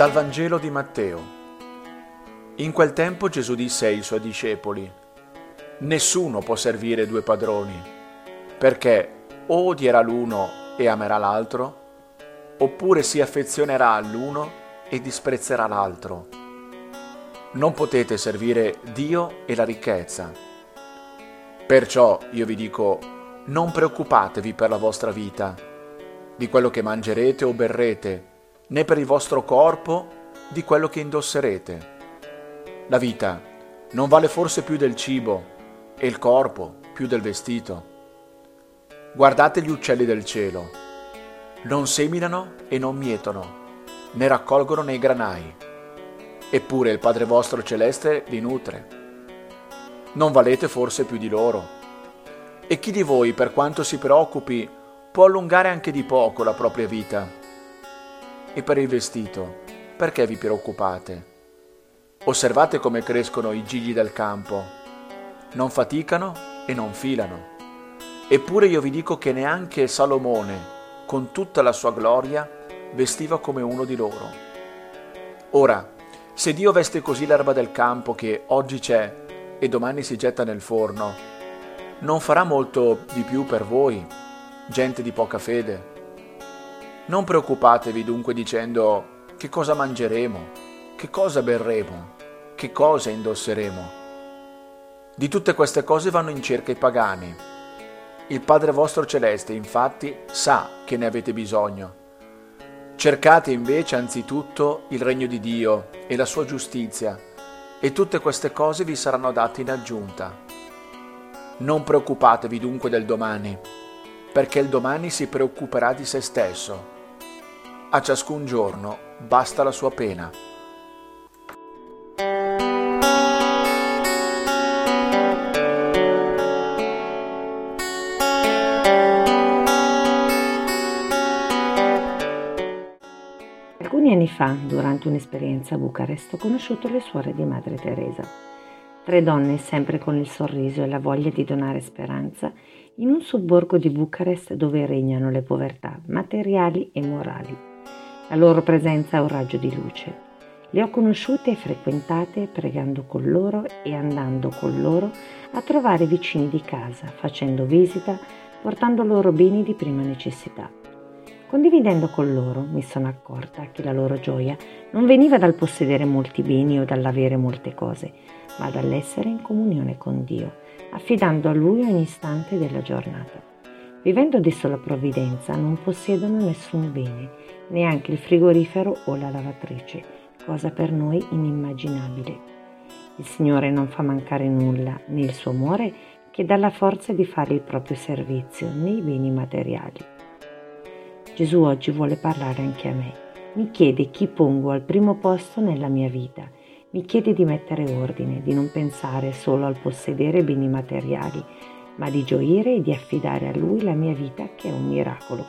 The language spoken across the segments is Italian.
Dal Vangelo di Matteo. In quel tempo Gesù disse ai suoi discepoli, Nessuno può servire due padroni, perché o odierà l'uno e amerà l'altro, oppure si affezionerà all'uno e disprezzerà l'altro. Non potete servire Dio e la ricchezza. Perciò io vi dico, non preoccupatevi per la vostra vita, di quello che mangerete o berrete, né per il vostro corpo, di quello che indosserete. La vita non vale forse più del cibo e il corpo più del vestito. Guardate gli uccelli del cielo. Non seminano e non mietono, né raccolgono nei granai. Eppure il Padre vostro celeste li nutre. Non valete forse più di loro? E chi di voi, per quanto si preoccupi, può allungare anche di poco la propria vita? E per il vestito, perché vi preoccupate? Osservate come crescono i gigli del campo. Non faticano e non filano. Eppure io vi dico che neanche Salomone, con tutta la sua gloria, vestiva come uno di loro. Ora, se Dio veste così l'erba del campo che oggi c'è e domani si getta nel forno, non farà molto di più per voi, gente di poca fede. Non preoccupatevi dunque dicendo che cosa mangeremo, che cosa berremo? Che cosa indosseremo? Di tutte queste cose vanno in cerca i pagani. Il Padre vostro celeste, infatti, sa che ne avete bisogno. Cercate invece anzitutto il regno di Dio e la sua giustizia, e tutte queste cose vi saranno date in aggiunta. Non preoccupatevi dunque del domani, perché il domani si preoccuperà di se stesso. A ciascun giorno basta la sua pena. Alcuni anni fa, durante un'esperienza a Bucarest, ho conosciuto le suore di Madre Teresa. Tre donne sempre con il sorriso e la voglia di donare speranza in un sobborgo di Bucarest dove regnano le povertà materiali e morali. La loro presenza è un raggio di luce. Le ho conosciute e frequentate pregando con loro e andando con loro a trovare vicini di casa, facendo visita, portando loro beni di prima necessità. Condividendo con loro mi sono accorta che la loro gioia non veniva dal possedere molti beni o dall'avere molte cose, ma dall'essere in comunione con Dio, affidando a Lui ogni istante della giornata. Vivendo adesso la provvidenza non possiedono nessun bene, neanche il frigorifero o la lavatrice, cosa per noi inimmaginabile. Il Signore non fa mancare nulla, né il suo amore, che dà la forza di fare il proprio servizio nei beni materiali. Gesù oggi vuole parlare anche a me. Mi chiede chi pongo al primo posto nella mia vita. Mi chiede di mettere ordine, di non pensare solo al possedere beni materiali, ma di gioire e di affidare a Lui la mia vita che è un miracolo.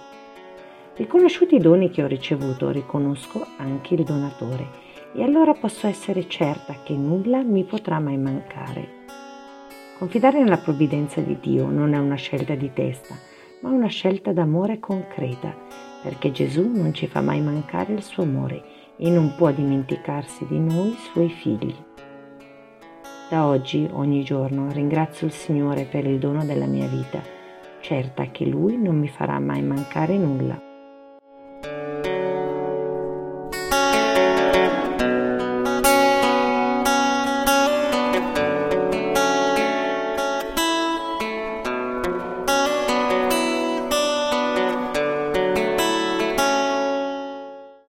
Riconosciuti i doni che ho ricevuto, riconosco anche il donatore e allora posso essere certa che nulla mi potrà mai mancare. Confidare nella provvidenza di Dio non è una scelta di testa, ma una scelta d'amore concreta, perché Gesù non ci fa mai mancare il suo amore e non può dimenticarsi di noi suoi figli. Da oggi, ogni giorno, ringrazio il Signore per il dono della mia vita, certa che Lui non mi farà mai mancare nulla.